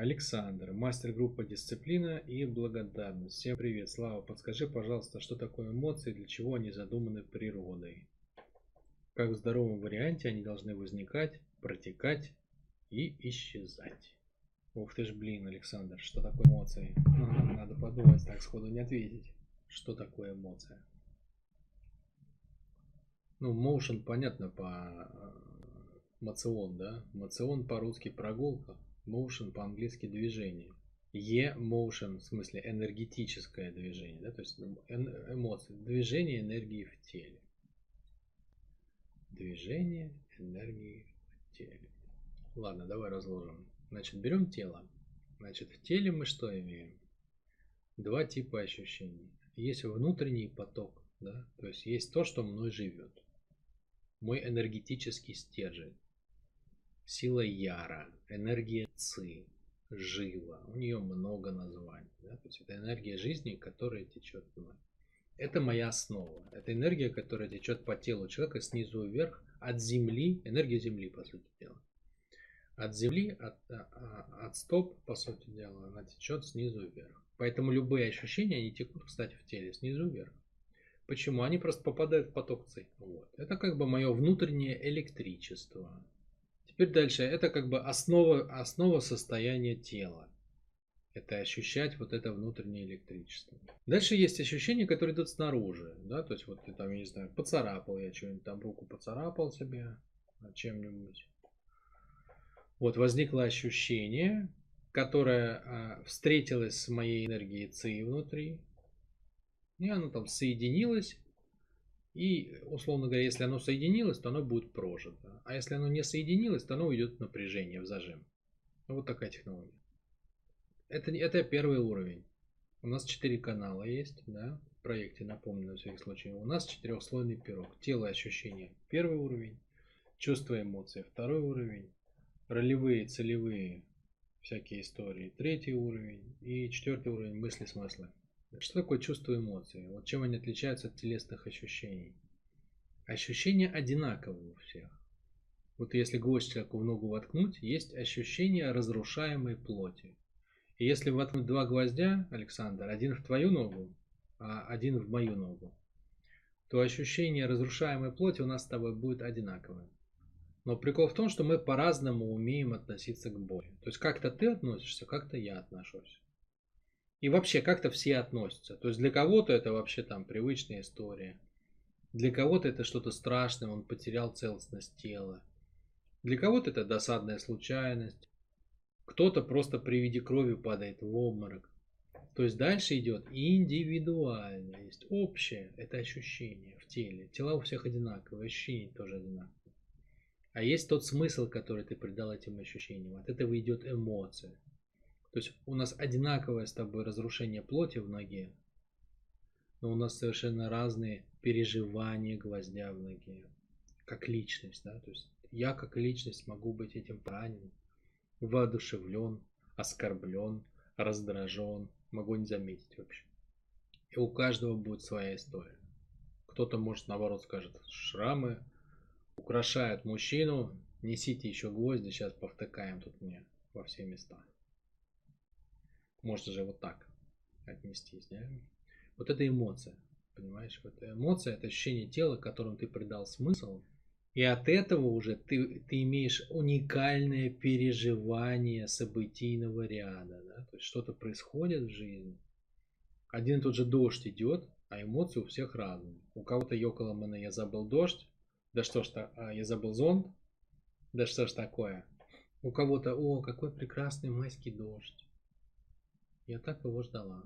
Александр, мастер группы «Дисциплина и благодарность». Всем привет, Слава, подскажи, пожалуйста, что такое эмоции, для чего они задуманы природой? Как в здоровом варианте они должны возникать, протекать и исчезать? Ух ты ж, блин, Александр, что такое эмоции? Надо подумать, так сходу не ответить. Что такое эмоция? Ну, motion понятно по моцион, да? Моцион по-русски прогулка, motion по-английски движение. E-motion, в смысле энергетическое движение, да? То есть эмоции, движение энергии в теле. Движение энергии в теле. Ладно, давай разложим. Значит, берем тело. Значит, в теле мы что имеем? Два типа ощущений. Есть внутренний поток, да? То есть есть то, что мной живет мой энергетический стержень. Сила Яра, энергия Ци, Жива. У нее много названий. Да? То есть это энергия жизни, которая течет в мной. Это моя основа. Это энергия, которая течет по телу человека снизу вверх, от земли, энергия земли, по сути дела. От земли, от, а, а, от стоп, по сути дела, она течет снизу вверх. Поэтому любые ощущения, они текут, кстати, в теле снизу вверх. Почему? Они просто попадают в поток ЦИ. Вот. Это как бы мое внутреннее электричество. Теперь дальше. Это как бы основа, основа состояния тела. Это ощущать вот это внутреннее электричество. Дальше есть ощущения, которые идут снаружи. Да? То есть вот ты там, я не знаю, поцарапал я что-нибудь, там руку поцарапал себе чем-нибудь. Вот возникло ощущение, которое а, встретилось с моей энергией ЦИ внутри, и оно там соединилось. И, условно говоря, если оно соединилось, то оно будет прожито. А если оно не соединилось, то оно уйдет в напряжение, в зажим. Вот такая технология. Это, это первый уровень. У нас четыре канала есть, да, в проекте, напомню на всякий случай. У нас четырехслойный пирог. Тело и ощущения – первый уровень. Чувства эмоции – второй уровень. Ролевые, целевые, всякие истории – третий уровень. И четвертый уровень – мысли, смыслы что такое чувство эмоций? Вот чем они отличаются от телесных ощущений? Ощущения одинаковые у всех. Вот если гвоздь человеку в ногу воткнуть, есть ощущение разрушаемой плоти. И если воткнуть два гвоздя, Александр, один в твою ногу, а один в мою ногу, то ощущение разрушаемой плоти у нас с тобой будет одинаковое. Но прикол в том, что мы по-разному умеем относиться к боли. То есть как-то ты относишься, как-то я отношусь. И вообще как-то все относятся. То есть для кого-то это вообще там привычная история. Для кого-то это что-то страшное, он потерял целостность тела. Для кого-то это досадная случайность. Кто-то просто при виде крови падает в обморок. То есть дальше идет индивидуально. Есть общее, это ощущение в теле. Тела у всех одинаковые, ощущения тоже одинаковые. А есть тот смысл, который ты придал этим ощущениям. От этого идет эмоция. То есть у нас одинаковое с тобой разрушение плоти в ноге, но у нас совершенно разные переживания гвоздя в ноге, как личность, да, то есть я как личность могу быть этим ранен, воодушевлен, оскорблен, раздражен, могу не заметить вообще. И у каждого будет своя история. Кто-то, может, наоборот скажет, шрамы украшают мужчину, несите еще гвозди, сейчас повтыкаем тут мне во все места. Можно же вот так отнестись. Да? Вот это эмоция. Понимаешь? Вот эмоция это ощущение тела, которому ты придал смысл. И от этого уже ты, ты имеешь уникальное переживание событийного ряда. Да? То есть что-то происходит в жизни. Один и тот же дождь идет, а эмоции у всех разные. У кого-то ёкало мне я забыл дождь, да что ж а, я забыл зонт, да что ж такое. У кого-то, о, какой прекрасный майский дождь. Я так его ждала.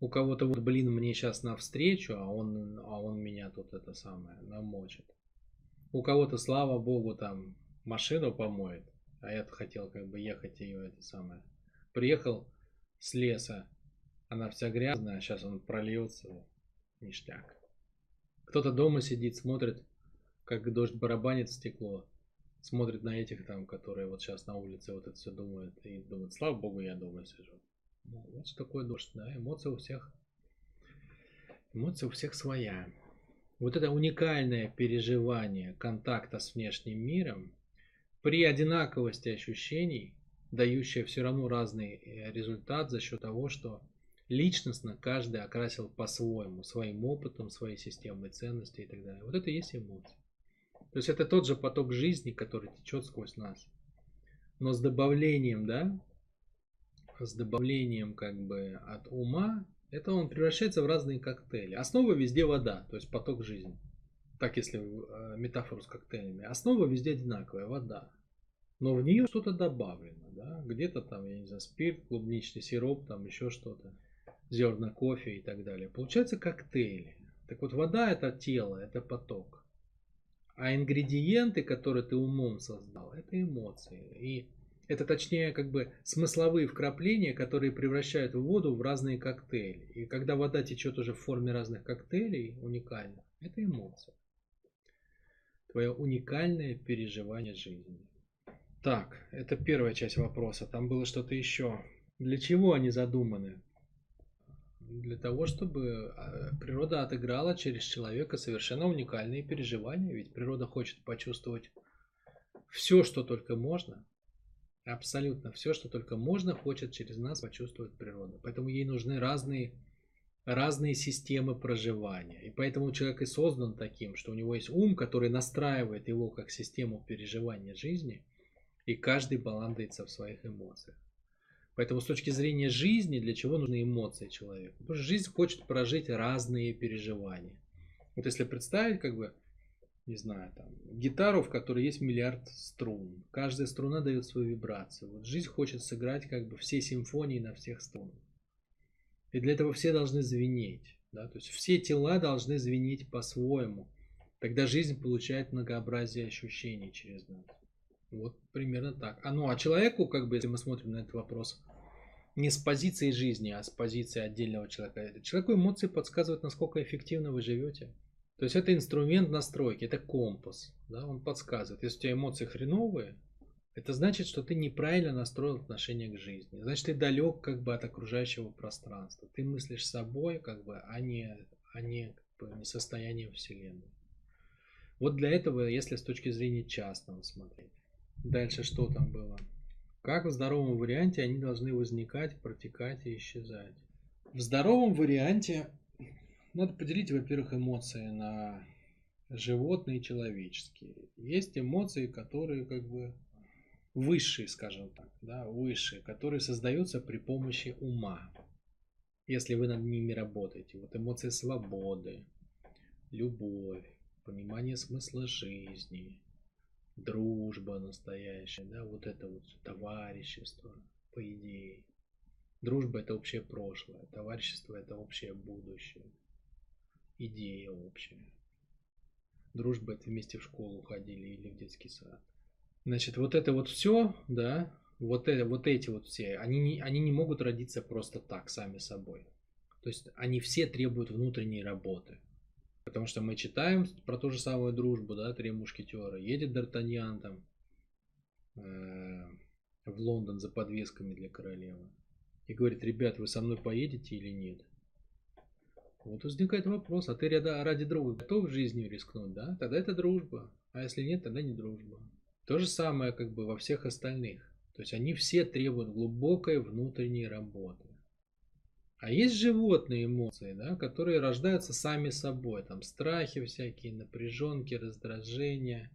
У кого-то вот, блин, мне сейчас навстречу, а он, а он меня тут это самое намочит. У кого-то, слава богу, там машину помоет, а я хотел как бы ехать ее это самое. Приехал с леса, она вся грязная, а сейчас он прольется, ништяк. Кто-то дома сидит, смотрит, как дождь барабанит в стекло, смотрит на этих там, которые вот сейчас на улице вот это все думают и думают, слава богу, я дома сижу. Ну, вот что такое дождь, да, эмоция у всех, эмоция у всех своя. Вот это уникальное переживание контакта с внешним миром при одинаковости ощущений дающая все равно разный э, результат за счет того, что личностно каждый окрасил по-своему, своим опытом, своей системой ценностей и так далее. Вот это и есть эмоции. То есть это тот же поток жизни, который течет сквозь нас. Но с добавлением, да, с добавлением как бы от ума, это он превращается в разные коктейли. Основа везде вода, то есть поток жизни. Так, если э, метафору с коктейлями. Основа везде одинаковая, вода. Но в нее что-то добавлено, да, где-то там, я не знаю, спирт, клубничный сироп, там еще что-то зерна кофе и так далее. Получается коктейли. Так вот, вода это тело, это поток. А ингредиенты, которые ты умом создал, это эмоции. И это точнее как бы смысловые вкрапления, которые превращают воду в разные коктейли. И когда вода течет уже в форме разных коктейлей уникальных, это эмоция. Твое уникальное переживание жизни. Так, это первая часть вопроса. Там было что-то еще. Для чего они задуманы? Для того, чтобы а, природа отыграла через человека совершенно уникальные переживания. Ведь природа хочет почувствовать все, что только можно. Абсолютно все, что только можно, хочет через нас почувствовать природа. Поэтому ей нужны разные, разные системы проживания. И поэтому человек и создан таким, что у него есть ум, который настраивает его как систему переживания жизни, и каждый баландается в своих эмоциях. Поэтому с точки зрения жизни, для чего нужны эмоции человеку? Потому что жизнь хочет прожить разные переживания. Вот если представить, как бы, не знаю, там, гитару, в которой есть миллиард струн. Каждая струна дает свою вибрацию. Вот жизнь хочет сыграть как бы все симфонии на всех струнах. И для этого все должны звенеть. Да? То есть все тела должны звенеть по-своему. Тогда жизнь получает многообразие ощущений через нас. Вот примерно так. А ну а человеку, как бы, если мы смотрим на этот вопрос не с позиции жизни, а с позиции отдельного человека. Человеку эмоции подсказывают, насколько эффективно вы живете. То есть это инструмент настройки, это компас. Да, он подсказывает. Если у тебя эмоции хреновые, это значит, что ты неправильно настроил отношение к жизни. Значит, ты далек как бы от окружающего пространства. Ты мыслишь собой, как бы, а не, а не, как бы, не состоянием Вселенной. Вот для этого, если с точки зрения частного смотреть. Дальше что там было? Как в здоровом варианте они должны возникать, протекать и исчезать? В здоровом варианте надо поделить, во-первых, эмоции на животные и человеческие. Есть эмоции, которые как бы высшие, скажем так, да, высшие, которые создаются при помощи ума, если вы над ними работаете. Вот эмоции свободы, любовь, понимание смысла жизни, дружба настоящая, да, вот это вот товарищество, по идее. Дружба это общее прошлое, товарищество это общее будущее, идея общая. Дружба это вместе в школу ходили или в детский сад. Значит, вот это вот все, да, вот, это, вот эти вот все, они не, они не могут родиться просто так, сами собой. То есть они все требуют внутренней работы. Потому что мы читаем про ту же самую дружбу, да, три мушкетера. Едет Д'Артаньян там э, в Лондон за подвесками для королевы. И говорит, ребят, вы со мной поедете или нет? Вот возникает вопрос, а ты ради друга готов жизнью рискнуть, да? Тогда это дружба. А если нет, тогда не дружба. То же самое как бы во всех остальных. То есть они все требуют глубокой внутренней работы. А есть животные эмоции, да, которые рождаются сами собой. Там страхи всякие, напряженки, раздражения,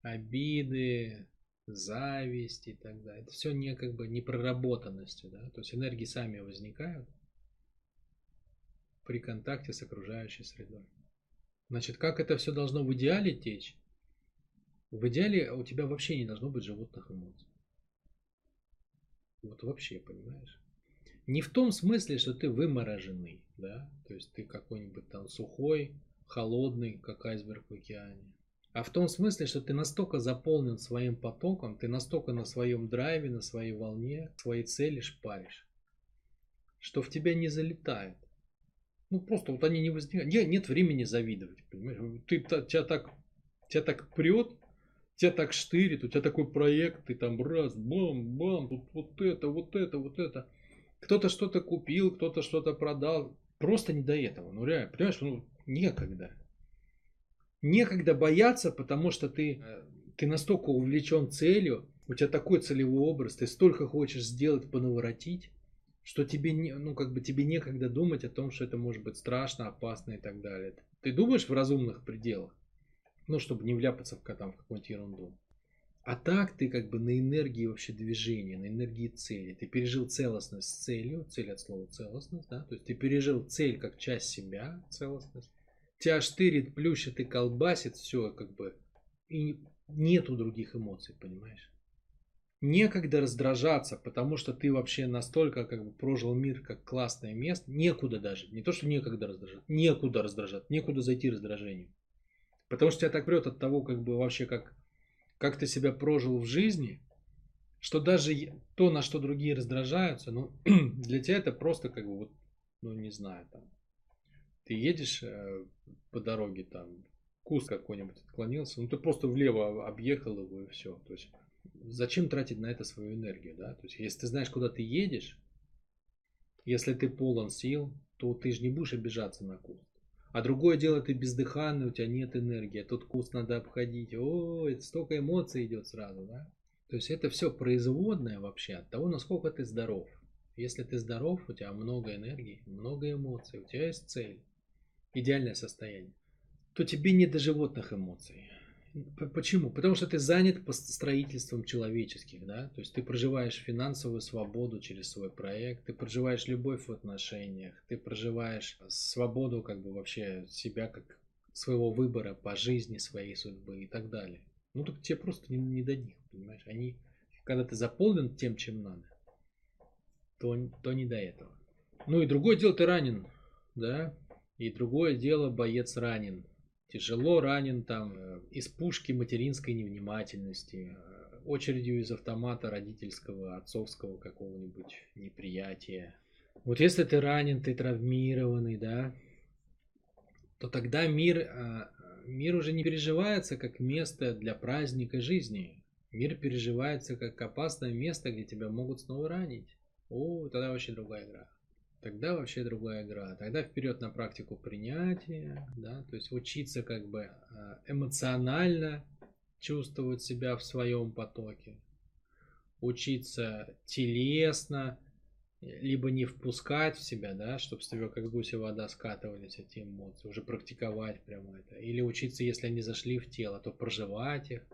обиды, зависть и так далее. Это все не как бы не проработанностью, да. То есть энергии сами возникают при контакте с окружающей средой. Значит, как это все должно в идеале течь? В идеале у тебя вообще не должно быть животных эмоций. Вот вообще, понимаешь? Не в том смысле, что ты вымороженный, да, то есть ты какой-нибудь там сухой, холодный, как айсберг в океане. А в том смысле, что ты настолько заполнен своим потоком, ты настолько на своем драйве, на своей волне, своей цели шпаришь, что в тебя не залетает. Ну просто вот они не возникают. Нет, нет времени завидовать, понимаешь? Ты, тебя так, тебя так прет, тебя так штырит, у тебя такой проект, ты там раз, бам, бам, тут вот это, вот это, вот это. Кто-то что-то купил, кто-то что-то продал. Просто не до этого. Ну реально, понимаешь, ну некогда. Некогда бояться, потому что ты, э, ты настолько увлечен целью, у тебя такой целевой образ, ты столько хочешь сделать, понаворотить, что тебе не, ну как бы тебе некогда думать о том, что это может быть страшно, опасно и так далее. Ты думаешь в разумных пределах, ну чтобы не вляпаться в, там, в какую-нибудь ерунду. А так ты как бы на энергии вообще движения, на энергии цели. Ты пережил целостность с целью, цель от слова целостность, да, то есть ты пережил цель как часть себя, целостность. Тебя штырит, плющит и колбасит, все как бы, и нету других эмоций, понимаешь? некогда раздражаться, потому что ты вообще настолько как бы прожил мир как классное место, некуда даже, не то что некогда раздражать, некуда раздражать, некуда зайти раздражению. Потому что тебя так прет от того, как бы вообще как, как ты себя прожил в жизни, что даже то, на что другие раздражаются, ну, для тебя это просто как бы вот, ну, не знаю, там, ты едешь э, по дороге, там, куст какой-нибудь отклонился, ну, ты просто влево объехал его и все. То есть зачем тратить на это свою энергию, да? То есть, если ты знаешь, куда ты едешь, если ты полон сил, то ты же не будешь обижаться на куст. А другое дело, ты бездыханный, у тебя нет энергии, а тут куст надо обходить. О, это столько эмоций идет сразу, да? То есть это все производное вообще от того, насколько ты здоров. Если ты здоров, у тебя много энергии, много эмоций, у тебя есть цель, идеальное состояние, то тебе не до животных эмоций. Почему? Потому что ты занят строительством человеческих, да, то есть ты проживаешь финансовую свободу через свой проект, ты проживаешь любовь в отношениях, ты проживаешь свободу как бы вообще себя как своего выбора по жизни, своей судьбы и так далее. Ну так тебе просто не, не до них, понимаешь? Они, когда ты заполнен тем, чем надо, то, то не до этого. Ну и другое дело, ты ранен, да, и другое дело, боец ранен тяжело ранен там э, из пушки материнской невнимательности, э, очередью из автомата родительского, отцовского какого-нибудь неприятия. Вот если ты ранен, ты травмированный, да, то тогда мир, э, мир уже не переживается как место для праздника жизни. Мир переживается как опасное место, где тебя могут снова ранить. О, тогда вообще другая игра тогда вообще другая игра. Тогда вперед на практику принятия, да, то есть учиться как бы а, эмоционально чувствовать себя в своем потоке, учиться телесно, либо не впускать в себя, да, чтобы с тебя как гуся вода скатывались эти эмоции, уже практиковать прямо это, или учиться, если они зашли в тело, то проживать их.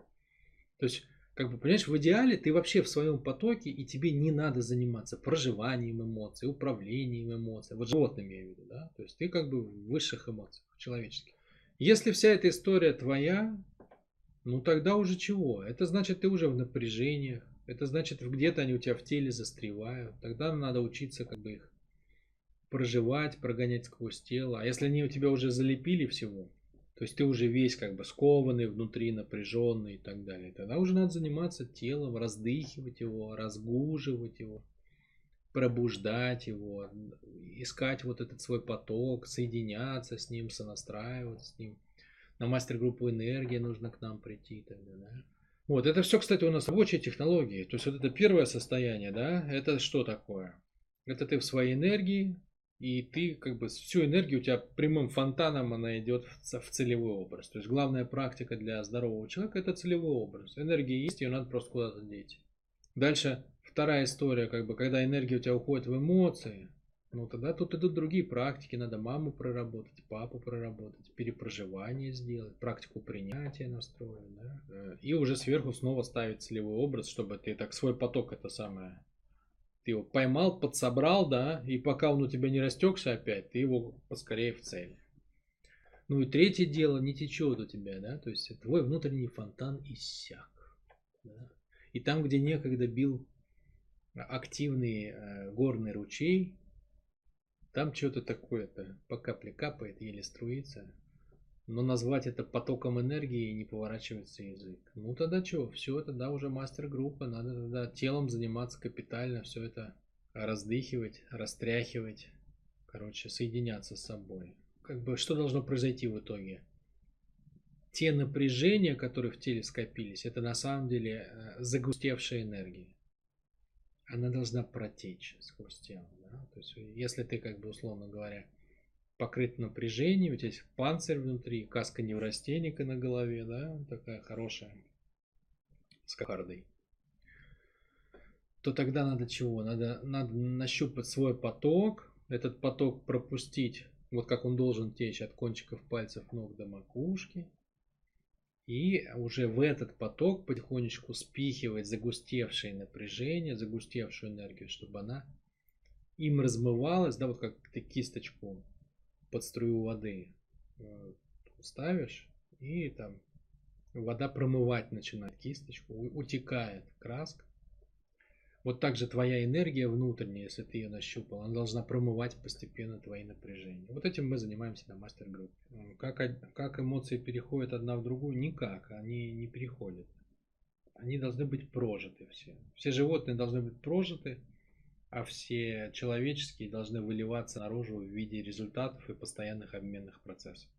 То есть как бы, понимаешь, в идеале ты вообще в своем потоке, и тебе не надо заниматься проживанием эмоций, управлением эмоций. Вот животными я виду, да? То есть ты как бы в высших эмоциях, человеческих. Если вся эта история твоя, ну тогда уже чего? Это значит, ты уже в напряжениях, это значит, где-то они у тебя в теле застревают. Тогда надо учиться как бы их проживать, прогонять сквозь тело. А если они у тебя уже залепили всего, то есть ты уже весь как бы скованный внутри, напряженный и так далее. Тогда уже надо заниматься телом, раздыхивать его, разгуживать его, пробуждать его, искать вот этот свой поток, соединяться с ним, сонастраиваться с ним. На мастер-группу энергии нужно к нам прийти тогда, да. Вот, это все, кстати, у нас рабочие технологии. То есть вот это первое состояние, да, это что такое? Это ты в своей энергии, и ты как бы всю энергию у тебя прямым фонтаном она идет в целевой образ. То есть главная практика для здорового человека это целевой образ. Энергия есть, ее надо просто куда-то деть. Дальше вторая история, как бы, когда энергия у тебя уходит в эмоции, ну тогда тут идут другие практики, надо маму проработать, папу проработать, перепроживание сделать, практику принятия настроить, да? Э, и уже сверху снова ставить целевой образ, чтобы ты так свой поток это самое ты его поймал, подсобрал, да, и пока он у тебя не растекся опять, ты его поскорее в цель. Ну и третье дело, не течет у тебя, да, то есть твой внутренний фонтан иссяк. Да? И там, где некогда бил активный э, горный ручей, там что-то такое-то по капле капает, еле струится но назвать это потоком энергии не поворачивается язык. Ну тогда что, все, тогда уже мастер-группа, надо тогда телом заниматься капитально, все это раздыхивать, растряхивать, короче, соединяться с собой. Как бы что должно произойти в итоге? Те напряжения, которые в теле скопились, это на самом деле э, загустевшая энергия. Она должна протечь сквозь тело. Да? То есть, если ты, как бы, условно говоря, покрыт напряжением, у тебя есть панцирь внутри, каска неврастенника на голове, да, такая хорошая, с кокардой. то тогда надо чего? Надо, надо нащупать свой поток, этот поток пропустить, вот как он должен течь от кончиков пальцев ног до макушки, и уже в этот поток потихонечку спихивать загустевшее напряжение, загустевшую энергию, чтобы она им размывалась, да, вот как ты кисточку под струю воды э, ставишь, и там вода промывать начинает кисточку, утекает краска. Вот так же твоя энергия внутренняя, если ты ее нащупал, она должна промывать постепенно твои напряжения. Вот этим мы занимаемся на мастер-группе. Как, как эмоции переходят одна в другую? Никак, они не переходят. Они должны быть прожиты все. Все животные должны быть прожиты, а все человеческие должны выливаться наружу в виде результатов и постоянных обменных процессов.